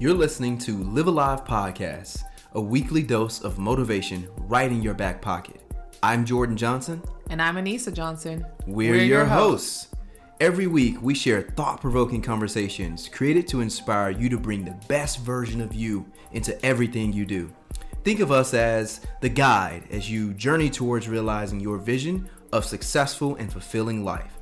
You're listening to Live Alive Podcast, a weekly dose of motivation right in your back pocket. I'm Jordan Johnson. And I'm Anissa Johnson. We're, We're your, your hosts. hosts. Every week, we share thought provoking conversations created to inspire you to bring the best version of you into everything you do. Think of us as the guide as you journey towards realizing your vision of successful and fulfilling life.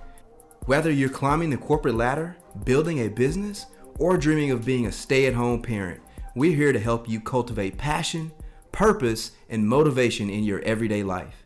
Whether you're climbing the corporate ladder, building a business, or dreaming of being a stay at home parent, we're here to help you cultivate passion, purpose, and motivation in your everyday life.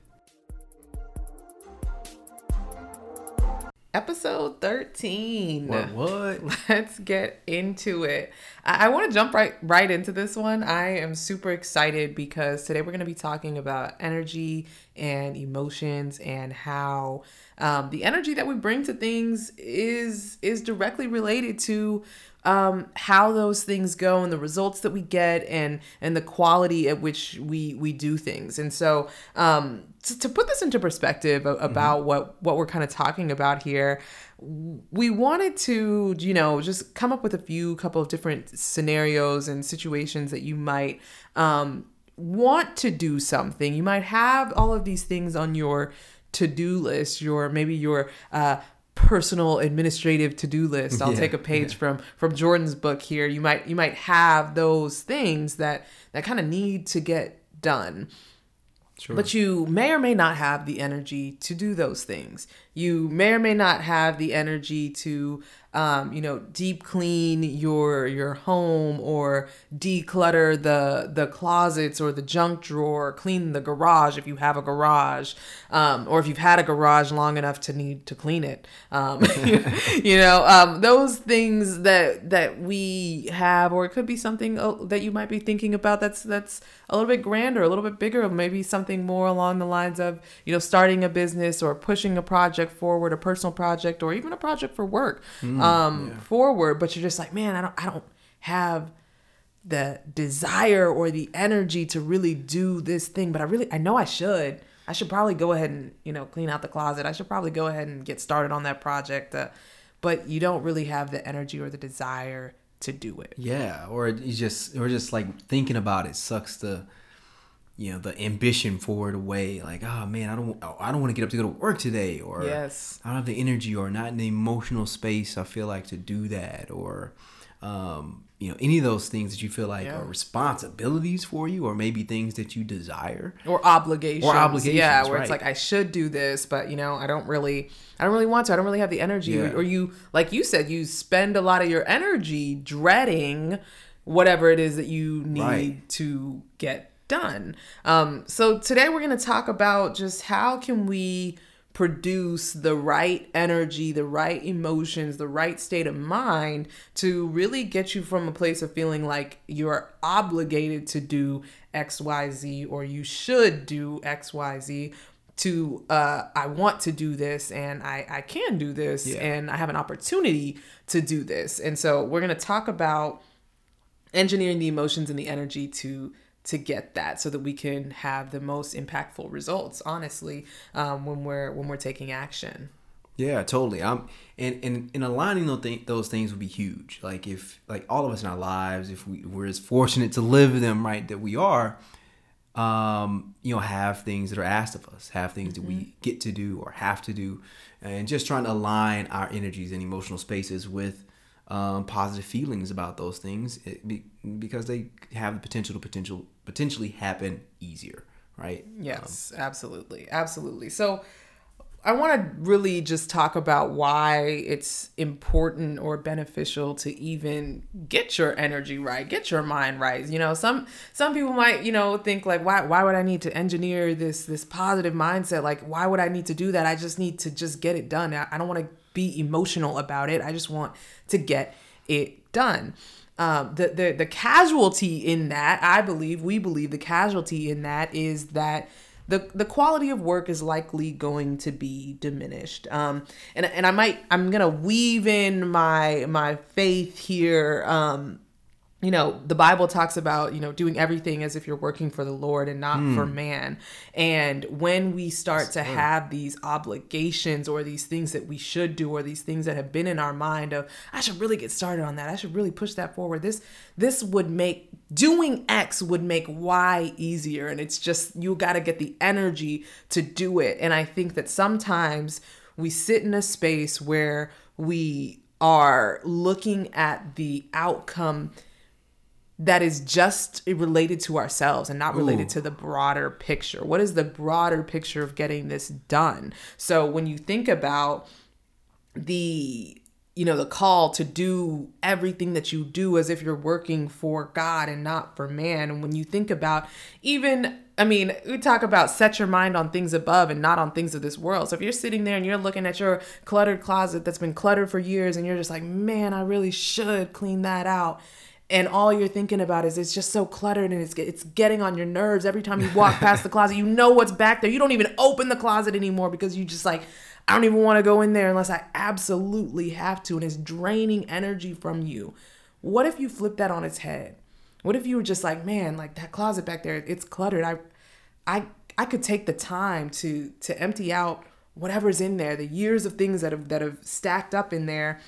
Episode 13. What? what? Let's get into it. I, I want to jump right right into this one. I am super excited because today we're going to be talking about energy and emotions and how um, the energy that we bring to things is is directly related to um, how those things go and the results that we get and and the quality at which we we do things. And so um, to, to put this into perspective about mm-hmm. what what we're kind of talking about here, we wanted to you know just come up with a few couple of different scenarios and situations that you might um, want to do something. You might have all of these things on your to-do list your maybe your uh, personal administrative to-do list. I'll yeah, take a page yeah. from from Jordan's book here. You might you might have those things that that kind of need to get done. Sure. But you may or may not have the energy to do those things. You may or may not have the energy to um, you know, deep clean your your home or declutter the the closets or the junk drawer, clean the garage if you have a garage, um, or if you've had a garage long enough to need to clean it. Um, you know, um, those things that that we have, or it could be something uh, that you might be thinking about that's that's a little bit grander, a little bit bigger, maybe something more along the lines of you know starting a business or pushing a project forward, a personal project, or even a project for work. Mm um yeah. forward but you're just like man i don't i don't have the desire or the energy to really do this thing but i really i know i should. I should probably go ahead and you know clean out the closet. I should probably go ahead and get started on that project uh, but you don't really have the energy or the desire to do it. Yeah or you just or just like thinking about it sucks the you know the ambition for it away like oh man i don't i don't want to get up to go to work today or yes i don't have the energy or not in the emotional space i feel like to do that or um, you know any of those things that you feel like yeah. are responsibilities for you or maybe things that you desire or obligations or obligations yeah where right. it's like i should do this but you know i don't really i don't really want to i don't really have the energy yeah. or you like you said you spend a lot of your energy dreading whatever it is that you need right. to get done. Um, so today we're going to talk about just how can we produce the right energy, the right emotions, the right state of mind to really get you from a place of feeling like you're obligated to do XYZ or you should do XYZ to uh, I want to do this and I, I can do this yeah. and I have an opportunity to do this. And so we're going to talk about engineering the emotions and the energy to to get that so that we can have the most impactful results honestly um, when we're when we're taking action yeah totally i'm and and, and aligning those, th- those things would be huge like if like all of us in our lives if we, we're as fortunate to live them right that we are um you know have things that are asked of us have things mm-hmm. that we mm-hmm. get to do or have to do and just trying to align our energies and emotional spaces with um, positive feelings about those things be, because they have the potential to potential potentially happen easier, right? Yes, um, absolutely, absolutely. So I want to really just talk about why it's important or beneficial to even get your energy right, get your mind right. You know, some some people might, you know, think like why why would I need to engineer this this positive mindset? Like why would I need to do that? I just need to just get it done. I, I don't want to be emotional about it. I just want to get it done. Um, the, the the casualty in that, I believe, we believe the casualty in that is that the the quality of work is likely going to be diminished. Um, and and I might I'm gonna weave in my my faith here. Um, you know the bible talks about you know doing everything as if you're working for the lord and not for hmm. man. And when we start to have these obligations or these things that we should do or these things that have been in our mind of i should really get started on that. I should really push that forward. This this would make doing x would make y easier. And it's just you got to get the energy to do it. And i think that sometimes we sit in a space where we are looking at the outcome that is just related to ourselves and not related Ooh. to the broader picture. What is the broader picture of getting this done? So when you think about the you know the call to do everything that you do as if you're working for God and not for man and when you think about even I mean we talk about set your mind on things above and not on things of this world so if you're sitting there and you're looking at your cluttered closet that's been cluttered for years and you're just like man I really should clean that out and all you're thinking about is it's just so cluttered and it's it's getting on your nerves every time you walk past the closet. You know what's back there. You don't even open the closet anymore because you just like I don't even want to go in there unless I absolutely have to and it's draining energy from you. What if you flip that on its head? What if you were just like man like that closet back there it's cluttered. I I I could take the time to to empty out whatever's in there the years of things that have that have stacked up in there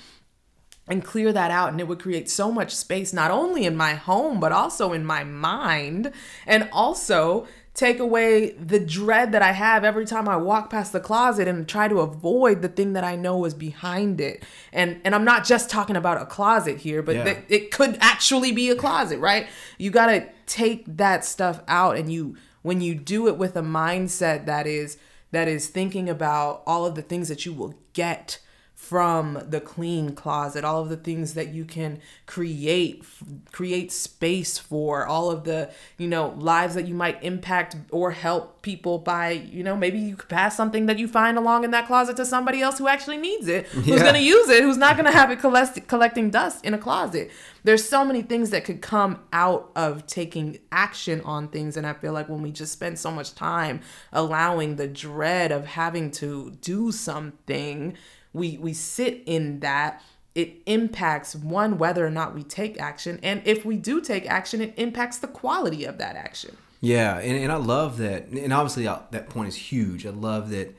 and clear that out and it would create so much space not only in my home but also in my mind and also take away the dread that I have every time I walk past the closet and try to avoid the thing that I know is behind it. And and I'm not just talking about a closet here, but Yeah. th- it could actually be a closet, right? You got to take that stuff out and you when you do it with a mindset that is that is thinking about all of the things that you will get from the clean closet all of the things that you can create f- create space for all of the you know lives that you might impact or help people by you know maybe you could pass something that you find along in that closet to somebody else who actually needs it who's Yeah. going to use it who's not going to have it collect- collecting dust in a closet there's so many things that could come out of taking action on things and i feel like when we just spend so much time allowing the dread of having to do something we we sit in that it impacts one whether or not we take action and if we do take action it impacts the quality of that action Yeah, and, and I love that, and obviously uh, that point is huge. I love that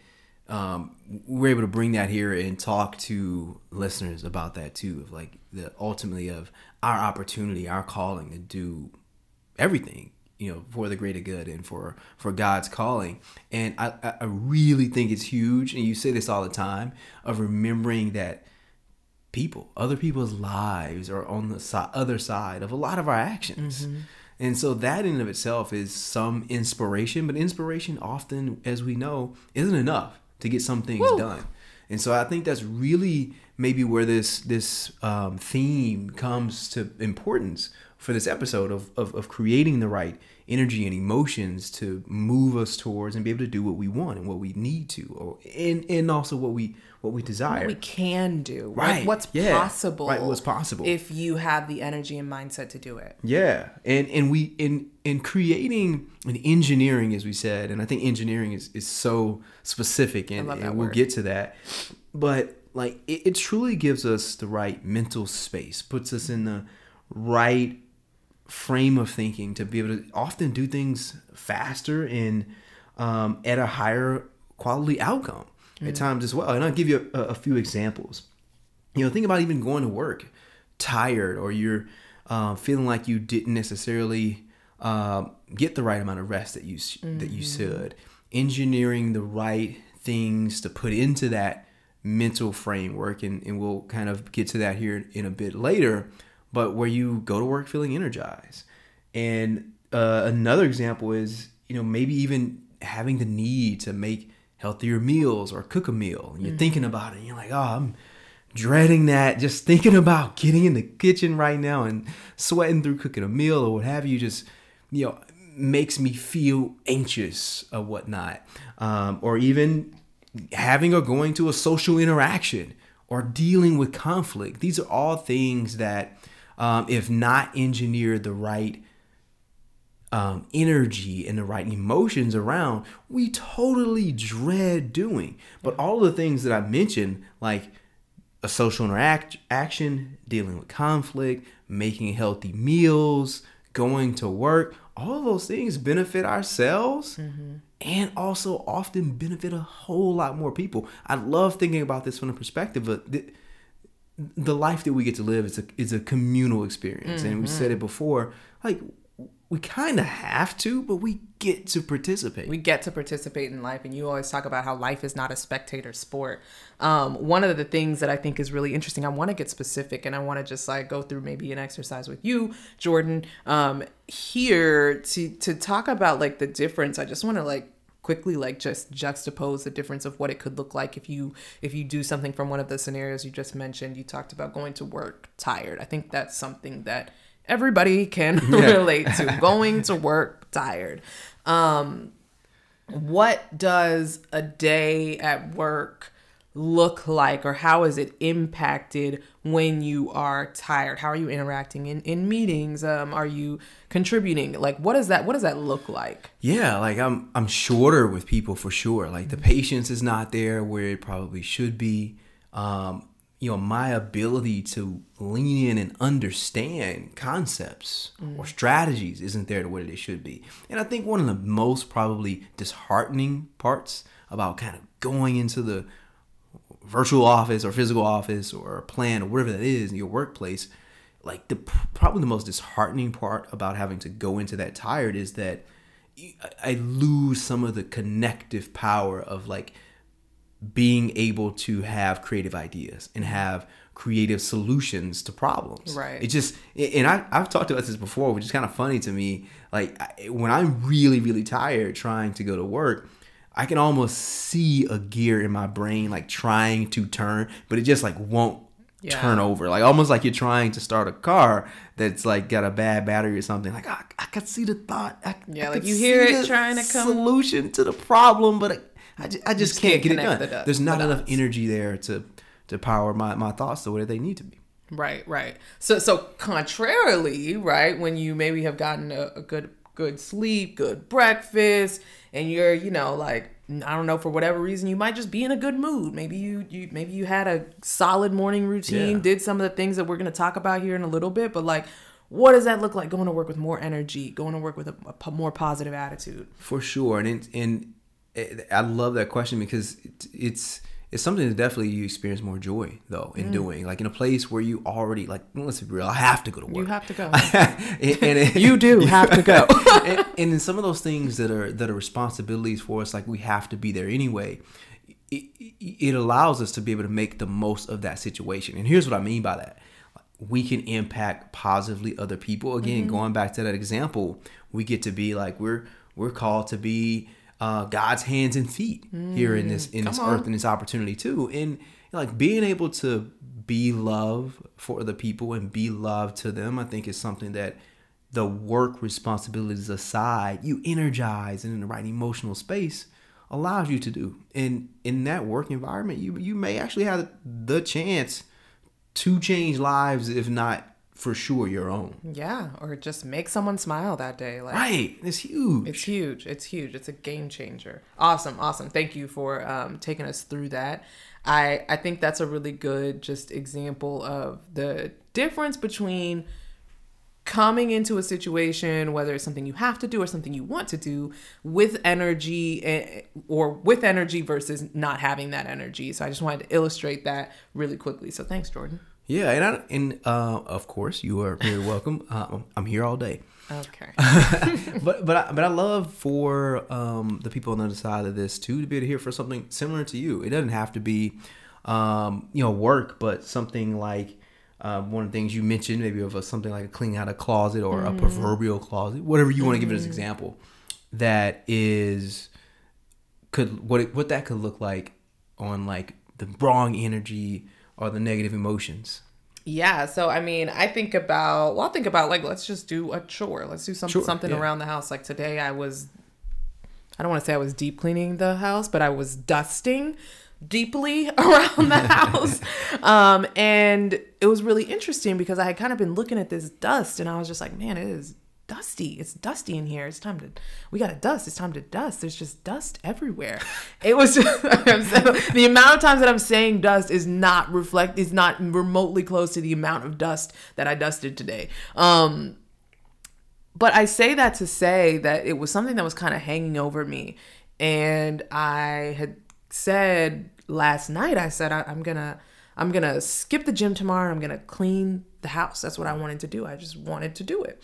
um, we're able to bring that here and talk to listeners about that too, of like the ultimately of our opportunity, our calling to do everything, you know, for the greater good and for for God's calling. And I, I really think it's huge, and you say this all the time of remembering that people, other people's lives are on the si- other side of a lot of our actions. And so that in and of itself is some inspiration, but inspiration often, as we know, isn't enough to get some things Woo. done. And so I think that's really maybe where this this um, theme comes to importance for this episode of, of, of creating the right energy and emotions to move us towards and be able to do what we want and what we need to, or and and also what we what we desire. what we can do. Right, like what's yeah, possible right, what's possible. if you have the energy and mindset to do it. Yeah, and and we in in creating and engineering, as we said, and I think engineering is is so specific, and, and we'll get to that. But like, it, it truly gives us the right mental space, puts us in the right frame of thinking to be able to often do things faster and um, at a higher quality outcome at times as well. And I'll give you a, a few examples. You know think about even going to work tired or you're uh, feeling like you didn't necessarily um, get the right amount of rest that you s that you should. Engineering the right things to put into that mental framework and, and we'll kind of get to that here in a bit later but where you go to work feeling energized. And uh, another example is you know maybe even having the need to make healthier meals or cook a meal and you're thinking about it and you're like oh i'm dreading that just thinking about getting in the kitchen right now and sweating through cooking a meal or what have you just you know makes me feel anxious or whatnot. Um, or even having or going to a social interaction or dealing with conflict. These are all things that um, if not engineered the right um, energy and the right emotions around, we totally dread doing. But all the things that I mentioned, like a social interaction, dealing with conflict, making healthy meals, going to work, all those things benefit ourselves mm-hmm. and also often benefit a whole lot more people. I love thinking about this from the perspective of the, the life that we get to live is a is a communal experience, mm-hmm. and we said it before. Like we kind of have to, but we get to participate. We get to participate in life, and you always talk about how life is not a spectator sport. Um, one of the things that I think is really interesting, I want to get specific, and I want to just like go through maybe an exercise with you, Jordan, um, here to to talk about like the difference. I just want to like quickly like just juxtapose the difference of what it could look like. If you if you do something from one of the scenarios you just mentioned you talked about going to work tired. I think that's something that everybody can relate to going to work tired. Um, what does a day at work look like or how is it impacted when you are tired? How are you interacting in, in meetings? Um, are you contributing? Like what is that what does that look like? Yeah like i'm i'm shorter with people for sure. Like the patience is not there where it probably should be. Um, you know my ability to lean in and understand concepts mm. or strategies isn't there the way it should be. And i think one of the most probably disheartening parts about kind of going into the virtual office or physical office or a plan or whatever that is in your workplace like the probably the most disheartening part about having to go into that tired is that i lose some of the connective power of like being able to have creative ideas and mm-hmm. have creative solutions to problems. Right. It just and I I've talked about this before, which is kind of funny to me. Like when I'm really really tired trying to go to work, I can almost see a gear in my brain like trying to turn, but it just like won't yeah. turn over. Like almost like you're trying to start a car that's like got a bad battery or something. Like I, I can see the thought. I, yeah, I like you hear it trying to come solution to the problem, but. I just, I just can't, can't, get it done. The, There's not enough energy there to to power my, my thoughts the way they need to be. Right, right. So so contrarily, right, when you maybe have gotten a, a good good sleep, good breakfast, and you're, you know, like I don't know for whatever reason you might just be in a good mood. Maybe you you maybe you had a solid morning routine, yeah. did some of the things that we're going to talk about here in a little bit, but like what does that look like going to work with more energy, going to work with a, a more positive attitude? For sure. And and I love that question because it's it's something that definitely you experience more joy though in mm. doing. Like in a place where you already like let's be real, I have to go to work. You have to go. and, and it, you do have to go. and, and in some of those things that are that are responsibilities for us, like we have to be there anyway. It, it allows us to be able to make the most of that situation. And here's what I mean by that we can impact positively other people. Again, mm-hmm. going back to that example, we get to be like we're we're called to be uh, God's hands and feet mm, here in this in this on. earth and this opportunity too. And like being able to be love for other people and be love to them, I think is something that the work responsibilities aside, you energize and in the right emotional space allows you to do. And in that work environment, you you may actually have the chance to change lives, if not for sure your own. Yeah, or just make someone smile that day. Like right, it's huge. It's huge. It's huge. It's a game changer. Awesome, awesome. Thank you for um, taking us through that. I I think that's a really good just example of the difference between coming into a situation whether it's something you have to do or something you want to do with energy eh, or with energy versus not having that energy so i just wanted to illustrate that really quickly so thanks jordan yeah, and I, and uh, of course you are very welcome. Uh, I'm here all day. Okay. but but I, but I love for um, the people on the other side of this too to be able to hear for something similar to you. It doesn't have to be um, you know work, but something like uh, one of the things you mentioned, maybe of a, something like a cleaning out a closet or mm. a proverbial closet, whatever you mm. want to give it as an mm-hmm. example. That is could what it, what that could look like on like the wrong energy or the negative emotions? Yeah, so I mean, I think about well, I think about like let's just do a chore. Let's do some, sure, something yeah. around the house. Like today, I was, I don't want to say I was deep cleaning the house, but I was dusting deeply around the house, um, and it was really interesting because I had kind of been looking at this dust, and I was just like, man, it is dusty. It's dusty in here. It's time to, we got to dust. It's time to dust. There's just dust everywhere. It was the amount of times that I'm saying dust is not reflect, is not remotely close to the amount of dust that I dusted today. Um, but I say that to say that it was something that was kind of hanging over me. And I had said last night, I said, I, I'm going to, I'm to skip the gym tomorrow. I'm to clean the house. That's what I wanted to do. I just wanted to do it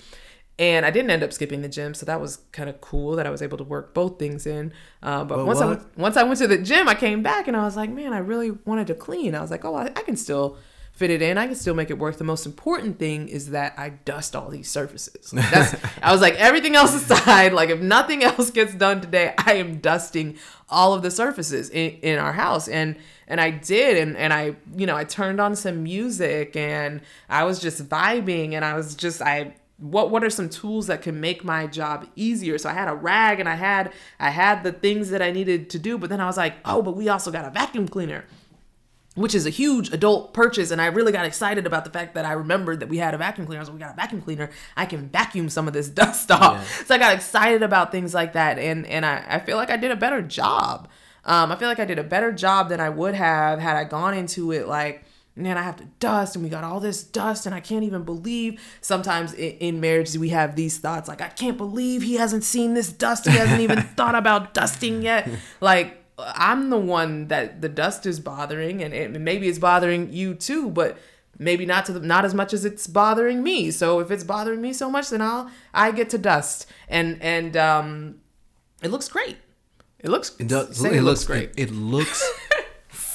and I didn't end up skipping the gym, so that was kind of cool that I was able to work both things in. Uh, but, once what? I went, once I went to the gym, I came back and I was like, man, I really wanted to clean. I was like, oh, I, I can still fit it in. I can still make it work. The most important thing is that I dust all these surfaces. That's, I was like, everything else aside, like if nothing else gets done today, I am dusting all of the surfaces in, in our house. And and I did and, and I you know I turned on some music and I was just vibing and I was just I what what are some tools that can make my job easier? So i had a rag and i had i had the things that i needed to do but then i was like oh but we also got a vacuum cleaner which is a huge adult purchase. And i really got excited about the fact that i remembered that we had a vacuum cleaner. So we got a vacuum cleaner. I can vacuum some of this dust off. Yeah. so i got excited about things like that. And and i, I feel like i did a better job. Um, i feel like i did a better job than i would have had i gone into it like man, I have to dust, and we got all this dust, and I can't even believe. Sometimes in, marriages, we have these thoughts like, I can't believe he hasn't seen this dust. He hasn't even thought about dusting yet. Like, I'm the one that the dust is bothering, and it, maybe it's bothering you too, but maybe not to the, not as much as it's bothering me. So if it's bothering me so much, then I'll I get to dust, and and um, it looks great. It looks. It does. It, it, looks great. It, it looks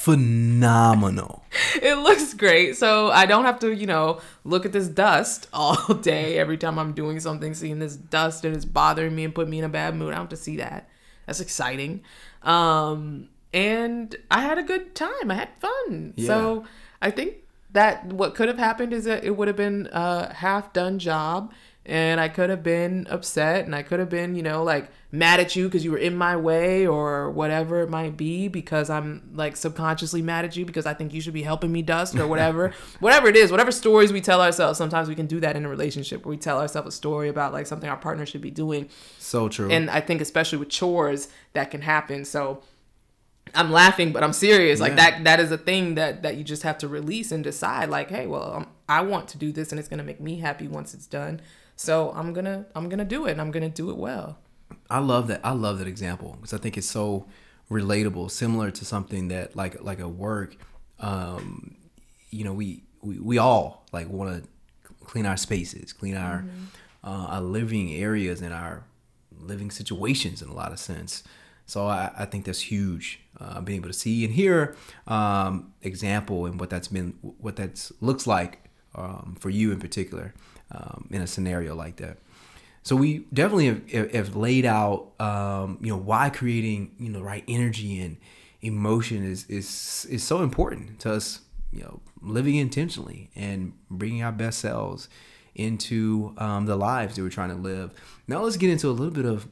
phenomenal. it looks great. So I don't have to, you know, look at this dust all day every time I'm doing something, seeing this dust and it's bothering me and putting me in a bad mood. I don't have to see that. That's exciting. Um, and I had a good time. I had fun. Yeah. So I think that what could have happened is that it would have been a half done job and I could have been upset and I could have been, you know, like mad at you because you were in my way or whatever it might be because I'm like subconsciously mad at you because I think you should be helping me dust or whatever. whatever it is, whatever stories we tell ourselves, sometimes we can do that in a relationship where we tell ourselves a story about like something our partner should be doing. So true. And I think especially with chores that can happen. So I'm laughing, but I'm serious. Like that that is a thing that that you just have to release and decide like, hey, well, um, I want to do this and it's going to make me happy once it's done. So I'm gonna I'm gonna do it and I'm gonna do it well. I love that. I love that example because I think it's so relatable, similar to something that like like a work. Um, you know, we we, we all like want to clean our spaces, clean our mm-hmm. uh, our living areas and our living situations in a lot of sense. So I, I think that's huge. Uh, being able to see and hear um, example and what that's been, what that's looks like um, for you in particular um, in a scenario like that. So we definitely have, have laid out, um, you know, why creating, you know, right energy and emotion is is is so important to us, you know, living intentionally and bringing our best selves into um, the lives that we're trying to live. Now let's get into a little bit of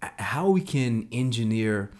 how we can engineer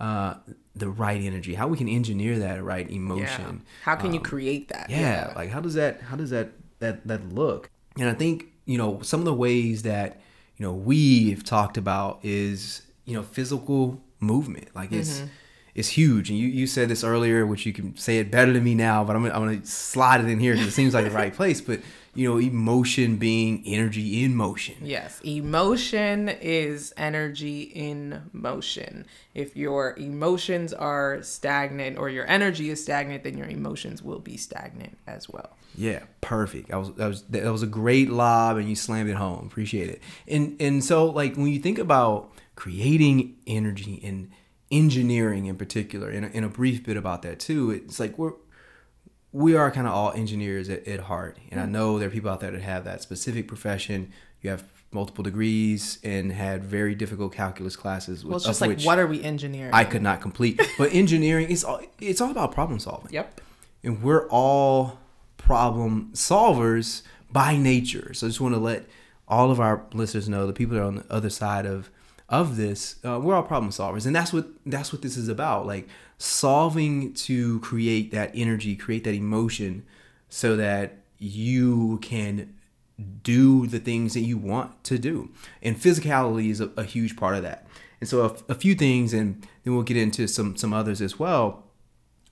uh, the right energy, how we can engineer that right emotion. Yeah. How can um, you create that? Yeah, yeah, like how does that how does that that that look? And I think, you know, some of the ways that, you know, we've talked about is, you know, physical movement. Like it's, mm-hmm. it's huge. And you, you said this earlier, which you can say it better than me now, but I'm, I'm going to slide it in here because it seems like the right place. But, you know, emotion being energy in motion. Yes. Emotion is energy in motion. If your emotions are stagnant or your energy is stagnant, then your emotions will be stagnant as well. Yeah, perfect. That was that was that was a great lob, and you slammed it home. Appreciate it. And and so like when you think about creating energy and engineering in particular, and, a, in a brief bit about that too, it's like we're we are kind of all engineers at, at heart, and I mm. know there are people out there that have that specific profession. You have multiple degrees and had very difficult calculus classes. Well, it's just like what are we engineering? I could not complete, but engineering is all it's all about problem solving. Yep. And we're all problem solvers by nature. So I just want to let all of our listeners know, the people that are on the other side of of this, uh, we're all problem solvers, and that's what that's what this is about. Like solving to create that energy, create that emotion, so that you can do the things that you want to do. And physicality is a, a huge part of that. And so a, a few things, and then we'll get into some some others as well.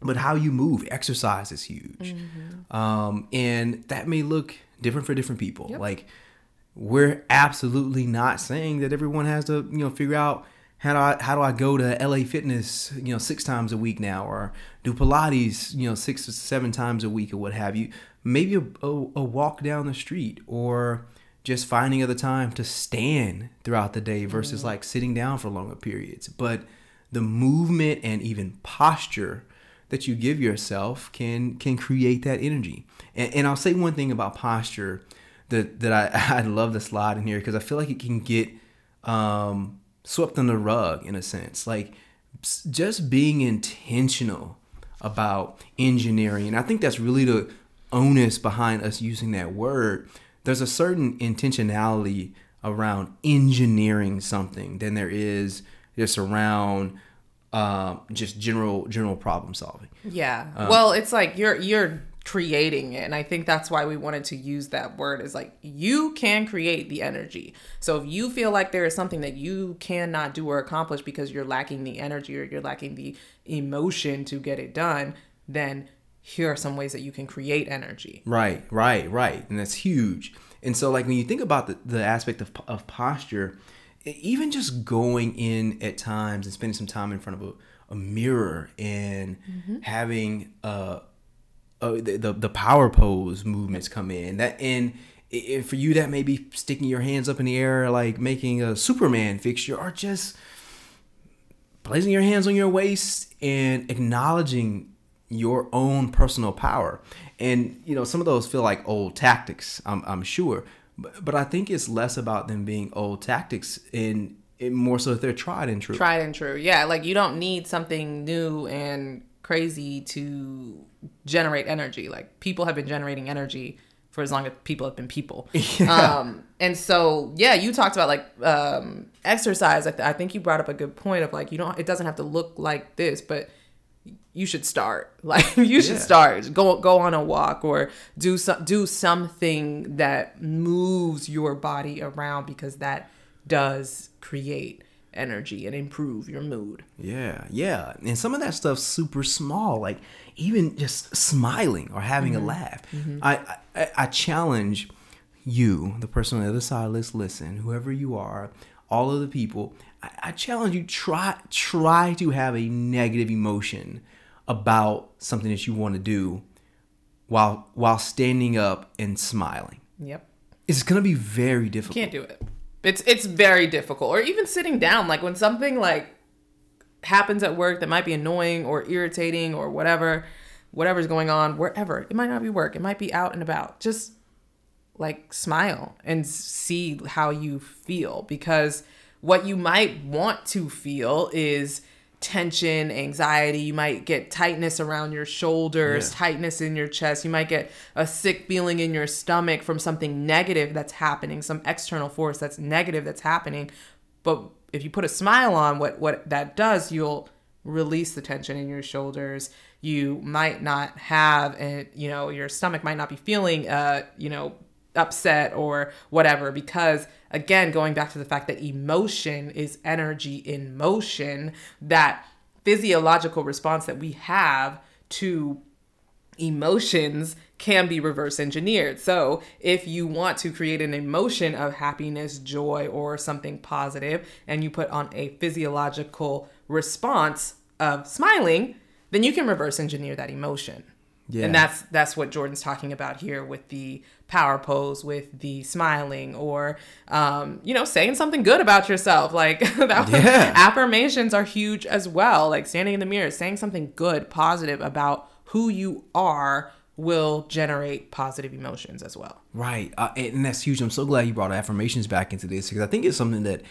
But how you move, exercise is huge, mm-hmm. um, and that may look different for different people. Yep. Like we're absolutely not saying that everyone has to you know figure out how do I how do I go to LA Fitness you know six times a week now or do Pilates you know six or seven times a week or what have you. Maybe a, a, a walk down the street or just finding other time to stand throughout the day versus mm like sitting down for longer periods. But the movement and even posture that you give yourself can can create that energy. And, and I'll say one thing about posture that that I I love the slide in here because I feel like it can get um, swept under the rug in a sense. Like just being intentional about engineering, and I think that's really the onus behind us using that word there's a certain intentionality around engineering something than there is just around uh, just general general problem solving. Yeah. Um, well, it's like you're you're creating it and i think that's why we wanted to use that word is like you can create the energy so if you feel like there is something that you cannot do or accomplish because you're lacking the energy or you're lacking the emotion to get it done then here are some ways that you can create energy. Right, right, right. And that's huge. And so, like, when you think about the, the aspect of, of posture, even just going in at times and spending some time in front of a, a mirror and mm-hmm. having uh, uh, the, the, the power pose movements come in that and if for you that may be sticking your hands up in the air like making a superman fixture or just placing your hands on your waist and acknowledging your own personal power. And you know, some of those feel like old tactics, I'm, I'm sure, but, but I think it's less about them being old tactics and more so that they're tried and true. Tried and true, yeah. Like you don't need something new and crazy to generate energy. Like people have been generating energy for as long as people have been people. Yeah. Um, and so, yeah, you talked about like um, exercise. I, th- I think you brought up a good point of like you don't. It doesn't have to look like this, but you should start. Like you should yeah. start. Go go on a walk or do some do something that moves your body around because that does create energy and improve your mood. Yeah, yeah. And some of that stuff's super small, like even just smiling or having mm-hmm. a laugh. Mm-hmm. I, I I challenge you, the person on the other side, let's listen, whoever you are, all of the people, I, I challenge you try try to have a negative emotion about something that you want to do while while standing up and smiling. Yep. It's going to be very difficult. You Can't do it. It's it's very difficult. Or even sitting down like when something like happens at work that might be annoying or irritating or whatever whatever's going on wherever. It might not be work. It might be out and about. Just like smile and see how you feel because what you might want to feel is tension, anxiety. You might get tightness around your shoulders, yeah. tightness in your chest. You might get a sick feeling in your stomach from something negative that's happening, some external force that's negative that's happening. But if you put a smile on, what what that does, you'll release the tension in your shoulders. You might not have, a, you know, your stomach might not be feeling, uh, you know, upset or whatever because again going back to the fact that emotion is energy in motion that physiological response that we have to emotions can be reverse engineered. So, if you want to create an emotion of happiness, joy, or something positive, and you put on a physiological response of smiling, then you can reverse engineer that emotion. Yeah. And that's that's what Jordan's talking about here with the power pose, with the smiling, or um, you know, saying something good about yourself. Like that yeah. affirmations are huge as well. Like standing in the mirror, saying something good, positive about who you are will generate positive emotions as well. Right, uh, and that's huge. I'm so glad you brought affirmations back into this because I think it's something that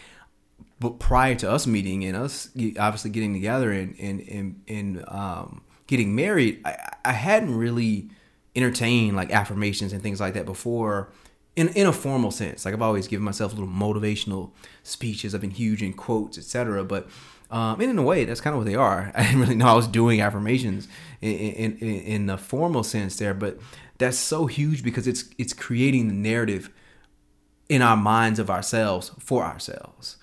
but prior to us meeting and us obviously getting together and and and, and um getting married, I, I hadn't really entertained like affirmations and things like that before in, in a formal sense. Like I've always given myself little motivational speeches. I've been huge in quotes, etc. But um, and in a way, that's kind of what they are. I didn't really know I was doing affirmations in, in, in, the formal sense there, but that's so huge because it's it's creating the narrative in our minds of ourselves for ourselves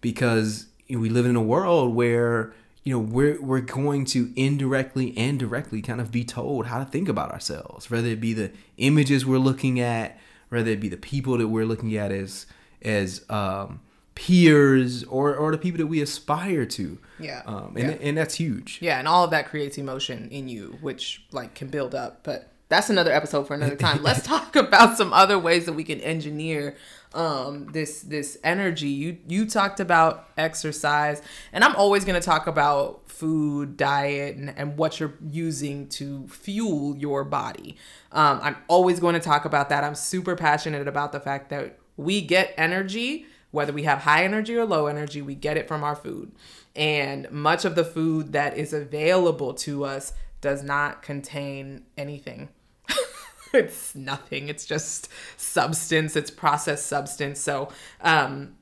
because we live in a world where you know we're we're going to indirectly and directly kind of be told how to think about ourselves whether it be the images we're looking at whether it be the people that we're looking at as as um, peers or or the people that we aspire to Yeah. um, and, Yeah. and that's huge Yeah, and all of that creates emotion in you, which like can build up. But that's another episode for another time. Let's talk about some other ways that we can engineer um this this energy. You you talked about exercise, and I'm always gonna talk about food, diet, and, and what you're using to fuel your body. Um, I'm always going to talk about that. I'm super passionate about the fact that we get energy whether we have high energy or low energy, we get it from our food. And much of the food that is available to us does not contain anything. it's nothing. It's just substance, it's processed substance. So, um,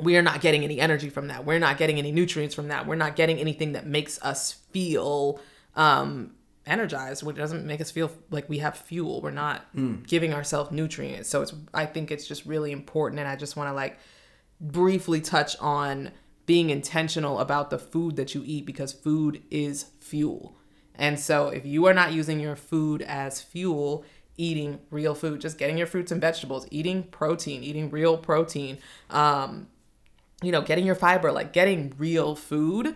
we are not getting any energy from that. We're not getting any nutrients from that. We're not getting anything that makes us feel um, energized, which doesn't make us feel like we have fuel. We're not giving ourselves nutrients. So it's I think it's just really important and I just want to like briefly touch on being intentional about the food that you eat because food is fuel. And so if you are not using your food as fuel, eating real food, just getting your fruits and vegetables, eating protein, eating real protein, um, you know, getting your fiber, like getting real food,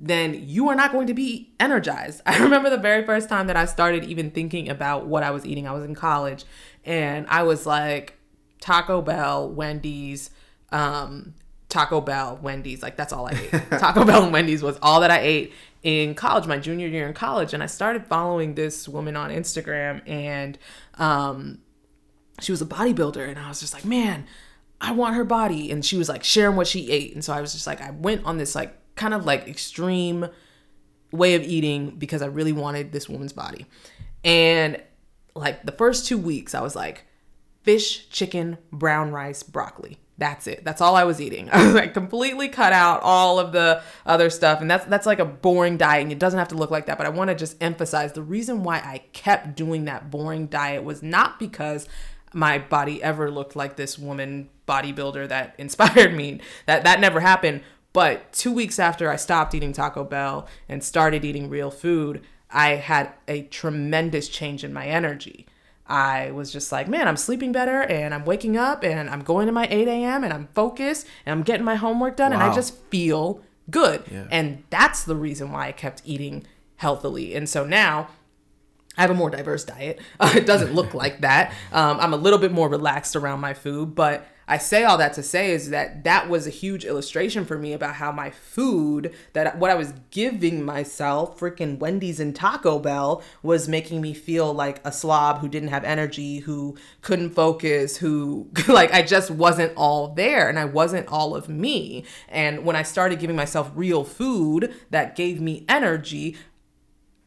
then you are not going to be energized. I remember the very first time that I started even thinking about what I was eating. I was in college and I was like Taco Bell, Wendy's, um, Taco Bell, Wendy's, like that's all I ate. Taco Bell and Wendy's was all that I ate in college, my junior year in college. And I started following this woman on Instagram and um she was a bodybuilder and I was just like, man, I want her body. And she was like sharing what she ate. And so I was just like, I went on this like kind of like extreme way of eating because I really wanted this woman's body. And like the first two weeks, I was like, fish, chicken, brown rice, broccoli. That's it. That's all I was eating. I was like completely cut out all of the other stuff. And that's that's like a boring diet and it doesn't have to look like that, but I want to just emphasize the reason why I kept doing that boring diet was not because my body ever looked like this woman bodybuilder that inspired me. That that never happened. But 2 weeks after I stopped eating Taco Bell and started eating real food, I had a tremendous change in my energy. I was just like, man, I'm sleeping better and I'm waking up and I'm going to my 8 a.m. and I'm focused and I'm getting my homework done and I just feel good. Yeah. And that's the reason why I kept eating healthily. And so now I have a more diverse diet. Uh, it doesn't look like that. Um, I'm a little bit more relaxed around my food, but I say all that to say is that that was a huge illustration for me about how my food, that what I was giving myself, freaking Wendy's and Taco Bell, was making me feel like a slob who didn't have energy, who couldn't focus, who, like, I just wasn't all there and I wasn't all of me. And when I started giving myself real food that gave me energy,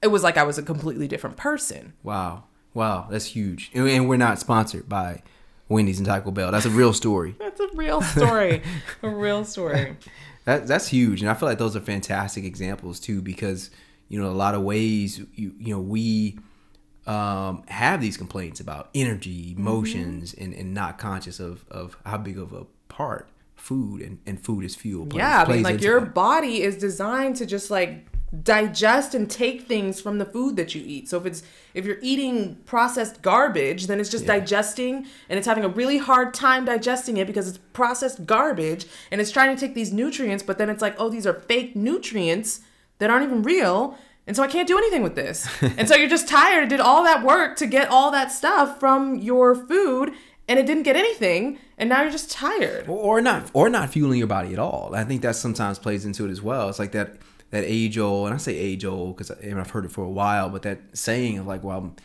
it was like I was a completely different person. Wow. Wow. That's huge. And- we're not sponsored by Wendy's and Taco Bell. That's a real story. That's a real story. a real story. That that's huge, and I feel like those are fantastic examples too, because you know a lot of ways you you know we um, have these complaints about energy, emotions, and, and not conscious of of how big of a part food and, and food is fuel. plays- Yeah, I mean, like your that. body is designed to just like digest and take things from the food that you eat. So if it's if you're eating processed garbage, then it's just digesting and it's having a really hard time digesting it because it's processed garbage and it's trying to take these nutrients, but then it's like, oh, these are fake nutrients that aren't even real. And so I can't do anything with this. and so you're just tired did all that work to get all that stuff from your food and it didn't get anything and now you're just tired. or not or not fueling your body at all. I think that sometimes plays into it as well. It's like that that age old, and I say age old because I've heard it for a while, but that saying of like, well,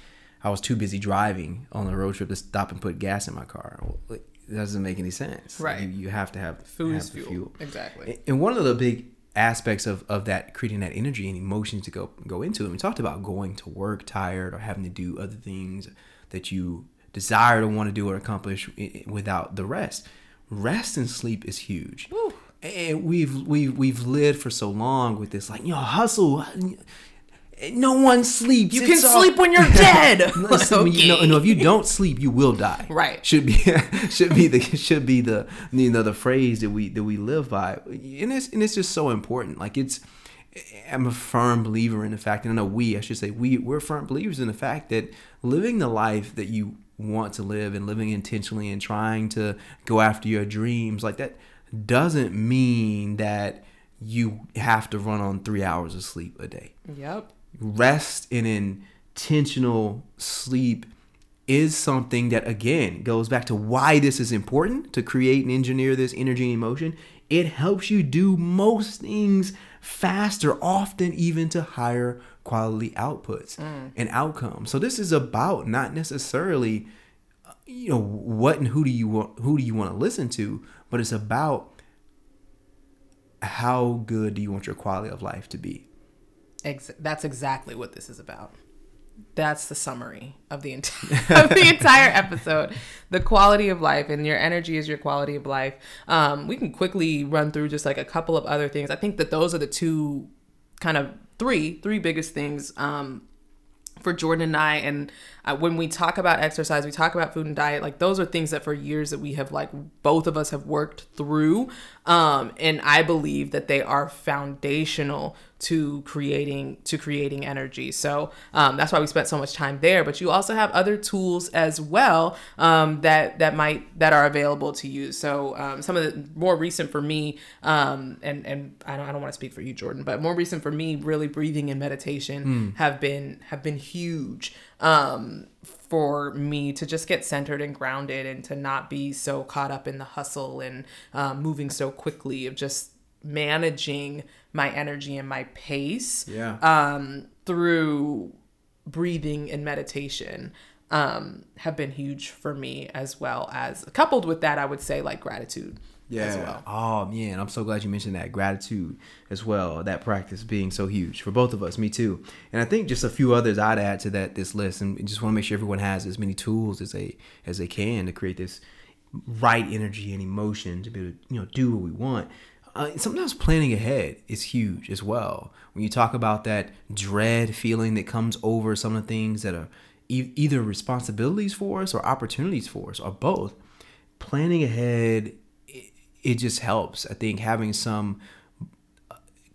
I was too busy driving on the road trip to stop and put gas in my car. Well, it doesn't make any sense. Right. You, you have to have Food have is the fuel. Exactly. And one of the big aspects of, of that creating that energy and emotions to go go into it. We talked about going to work tired or having to do other things that you desire to want to do or accomplish i- i- without the rest. Rest and sleep is huge. And we've we've we've lived for so long with this like you know hustle no one sleeps. You It's can all- sleep when you're dead. Listen, when you know, no, if you don't sleep, you will die. Right. Should be should be the should be the you know the phrase that we that we live by, and it's and it's just so important. Like it's, I'm a firm believer in the fact, and I know we, I should say we, we're firm believers in the fact that living the life that you want to live and living intentionally and trying to go after your dreams like that doesn't mean that you have to run on three hours of sleep a day. Yep. rest and intentional sleep is something that again goes back to why this is important to create and engineer this energy and emotion. It helps you do most things faster often even to higher quality outputs mm. and outcomes. So this is about not necessarily you know what and who do you want who do you want to listen to but it's about how good do you want your quality of life to be Ex- that's exactly what this is about. That's the summary of the entire of the entire episode. The quality of life and your energy is your quality of life. Um, we can quickly run through just like a couple of other things. I think that those are the two kind of three three biggest things um, for Jordan and I. And uh, when we talk about exercise, we talk about food and diet. Like those are things that for years that we have like both of us have worked through. Um, and I believe that they are foundational to creating to creating energy. So um, that's why we spent so much time there. But you also have other tools as well um, that that might that are available to you. So um, some of the more recent for me, um, and and I don't I don't want to speak for you, Jordan, but more recent for me, really breathing and meditation have been have been huge um, for me to just get centered and grounded and to not be so caught up in the hustle and um, moving so quickly of just managing my energy and my pace Yeah. um, through breathing and meditation um, have been huge for me as well as coupled with that I would say like gratitude as well. Oh man, I'm so glad you mentioned that gratitude as well. That practice being so huge for both of us, me too. And I think just a few others I'd add to that this list, and just want to make sure everyone has as many tools as they as they can to create this right energy and emotion to be able to you know do what we want. Uh, sometimes planning ahead is huge as well. When you talk about that dread feeling that comes over some of the things that are e- either responsibilities for us or opportunities for us, or both, planning ahead it, it just helps. I think having some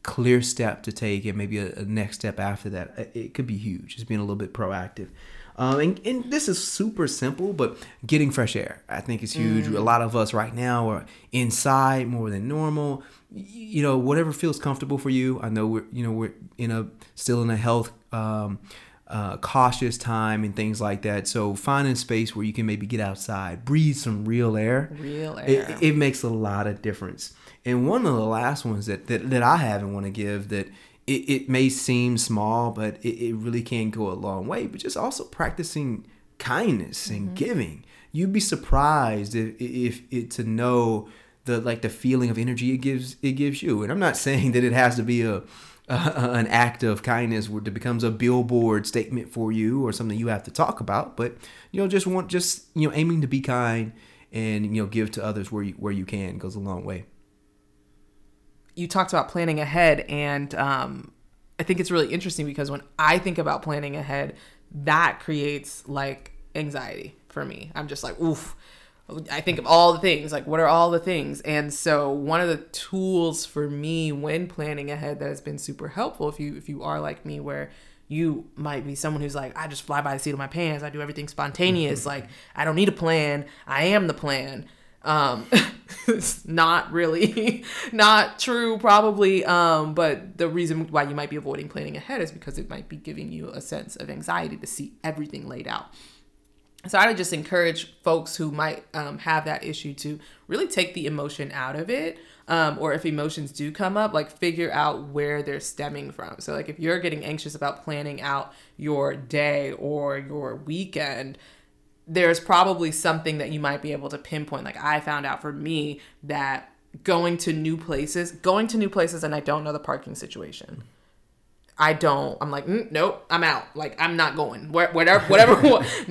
clear step to take and maybe a, a next step after that, it, it could be huge. Just being a little bit proactive. Um, and, and this is super simple, but getting fresh air, I think is huge. A lot of us right now are inside more than normal. You know, whatever feels comfortable for you. I know we're, you know, we're in a still in a health um, uh, cautious time and things like that. So finding a space where you can maybe get outside, breathe some real air. Real It, air. it makes a lot of difference. And one of the last ones that, that, that I have and want to give that it, it may seem small, but it, it really can go a long way. But just also practicing kindness and giving. You'd be surprised if, if it to know the like the feeling of energy it gives it gives you. And I'm not saying that it has to be a uh, an act of kindness where it becomes a billboard statement for you or something you have to talk about but you know just want just you know aiming to be kind and you know give to others where you where you can goes a long way you talked about planning ahead and um, i think it's really interesting because when i think about planning ahead that creates like anxiety for me. I'm just like oof. I think of all the things like what are all the things? And so one of the tools for me when planning ahead that has been super helpful if you if you are like me where you might be someone who's like i just fly by the seat of my pants. I do everything spontaneous. Like i don't need a plan. I am the plan um it's not really not true probably um but the reason why you might be avoiding planning ahead is because it might be giving you a sense of anxiety to see everything laid out so I would just encourage folks who might um, have that issue to really take the emotion out of it. Um, or if emotions do come up, like figure out where they're stemming from. So, like if you're getting anxious about planning out your day or your weekend, there's probably something that you might be able to pinpoint. Like I found out for me that going to new places, going to new places, and I don't know the parking situation. I don't. I'm like, mm, nope. I'm out. Like I'm not going. Whatever, whatever.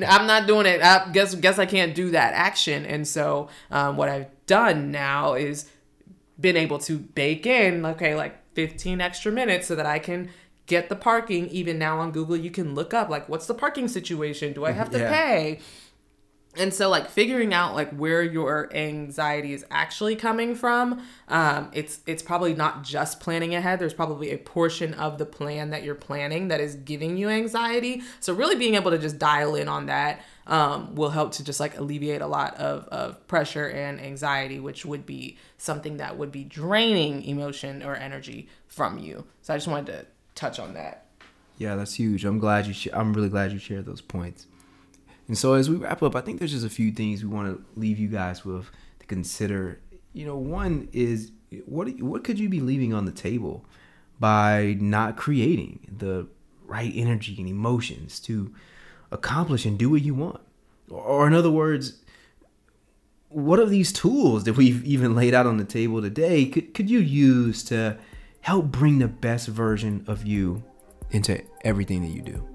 I'm not doing it. I guess, guess I can't do that action. And so, um, what I've done now is been able to bake in, okay, like 15 extra minutes so that I can get the parking. Even now on Google, you can look up like, what's the parking situation? Do I have to Yeah. pay? And so like figuring out like where your anxiety is actually coming from um it's it's probably not just planning ahead there's probably a portion of the plan that you're planning that is giving you anxiety so really being able to just dial in on that um, will help to just like alleviate a lot of, of pressure and anxiety which would be something that would be draining emotion or energy from you so i just wanted to touch on that Yeah, that's huge. I'm glad you. Sh- I'm really glad you shared those points. And so as we wrap up, I think there's just a few things we want to leave you guys with to consider. You know, one is what what could you be leaving on the table by not creating the right energy and emotions to accomplish and do what you want, or, in other words, what of these tools that we've even laid out on the table today could, could you use to help bring the best version of you into everything that you do?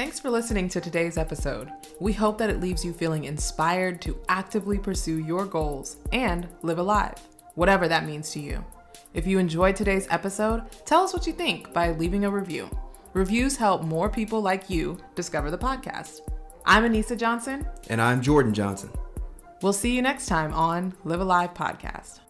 Thanks for listening to today's episode. We hope that it leaves you feeling inspired to actively pursue your goals and live alive, whatever that means to you. If you enjoyed today's episode, tell us what you think by leaving a review. Reviews help more people like you discover the podcast. I'm Anissa Johnson. And I'm Jordan Johnson. We'll see you next time on Live Alive Podcast.